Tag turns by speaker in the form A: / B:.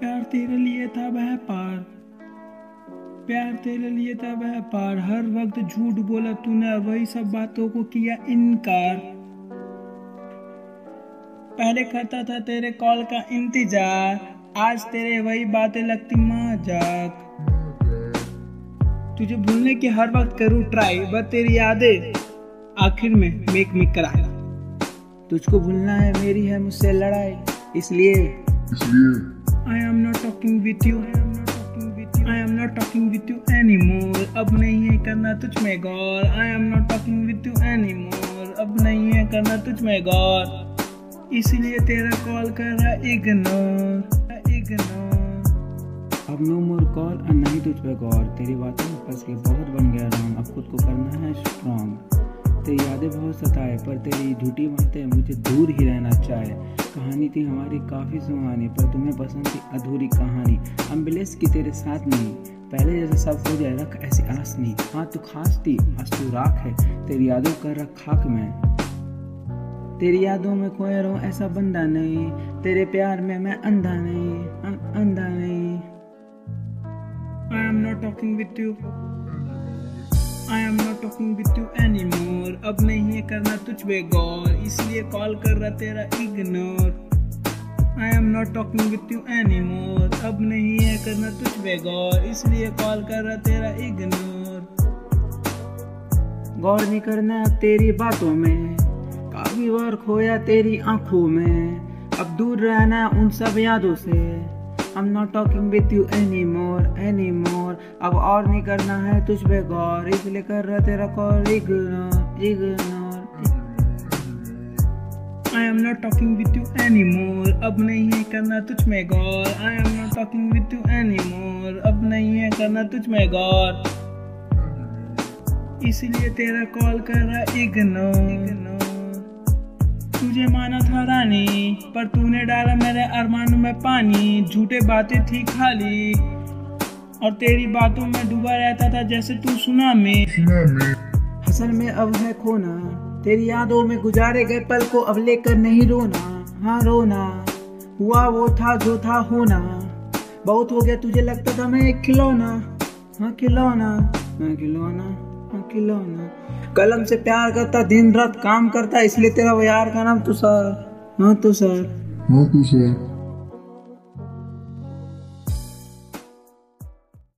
A: प्यार तेरे लिए था वह पार। प्यार तेरे लिए था वह पार। हर वक्त झूठ बोला तूने, वही सब बातों को किया इनकार। पहले करता था तेरे कॉल का इंतज़ार, आज तेरे वही बातें लगती मज़ाक। तुझे भूलने की हर वक्त करूँ ट्राई बस तेरी यादें आखिर में मेक मी कराया तुझको भूलना है, मेरी है मुझसे लड़ाई, इसलिए। इसलिए। I am not talking with you I am not talking with you any more अब नहीं है करना तुझ में गौर. I am not talking with you any more अब नहीं है करना तुझ में गौर. इसलिए तेरा कॉल कर रहा इग्नोर इग्नोर
B: अब नो मोर कॉल और नहीं तुझ पे गौर. तेरी बातों में फंस के बहुत बन गया राम अब खुद को करना है स्ट्रॉन्ग तेरी यादें बहुत सताए, पर तेरी झूठी बातें मुझे दूर ही रहना चाहे। कहानी थी हमारी काफ़ी सुहानी, पर तुम्हें पसंद थी अधूरी कहानी। एंबुलेंस की तेरे साथ नहीं, पहले जैसे सब हो जाए, रख ऐसी आस नहीं। हाँ तू खास थी, आज तू राख है, तेरी यादों कर रख खाक में। तेरी यादों में खोया रहूँ ऐसा बंदा नहीं, तेरे प्यार में मैं अंधा नहीं अंधा नहीं।
A: I am not talking with you. Am not talking talking with you anymore. अब नहीं है करना तुझ पे गौर, इसलिए कॉल कर रहा तेरा ignore I am not talking with you anymore. अब नहीं है करना तुझ पे गौर, इसलिए कॉल कर रहा तेरा इग्नोर
B: गौर नहीं करना तेरी बातों में, काफ़ी बार खोया तेरी आँखों में अब दूर रहना उन सब यादों से I'm not talking with you anymore, anymore. अब और नहीं करना है तुझ पे गौर इसलिए कर रहा तेरा call ignore ignore
A: I am not talking with you anymore. अब नहीं है करना तुझ में गौर I am not talking with you anymore. अब नहीं है करना तुझ में गौर इसलिए तेरा कॉल कर रहा इग्नोर इग्नोर तुझे माना था रानी पर तूने डाला मेरे अरमानों में पानी। झूठे बातें थी खाली और तेरी बातों में डूबा रहता था जैसे तू सुना में
B: असल में अब है खोना तेरी यादों में गुजारे गए पल को अब लेकर नहीं रोना। हाँ रोना हुआ वो था जो था होना। बहुत हो गया तुझे लगता था मैं एक खिलौना। हाँ खिलौना मैं खिलौना हाँ खिलौना। कलम से प्यार करता, दिन रात काम करता, इसलिए तेरा वो यार का नाम तुषार हाँ तुषार
C: हाँ। तुषार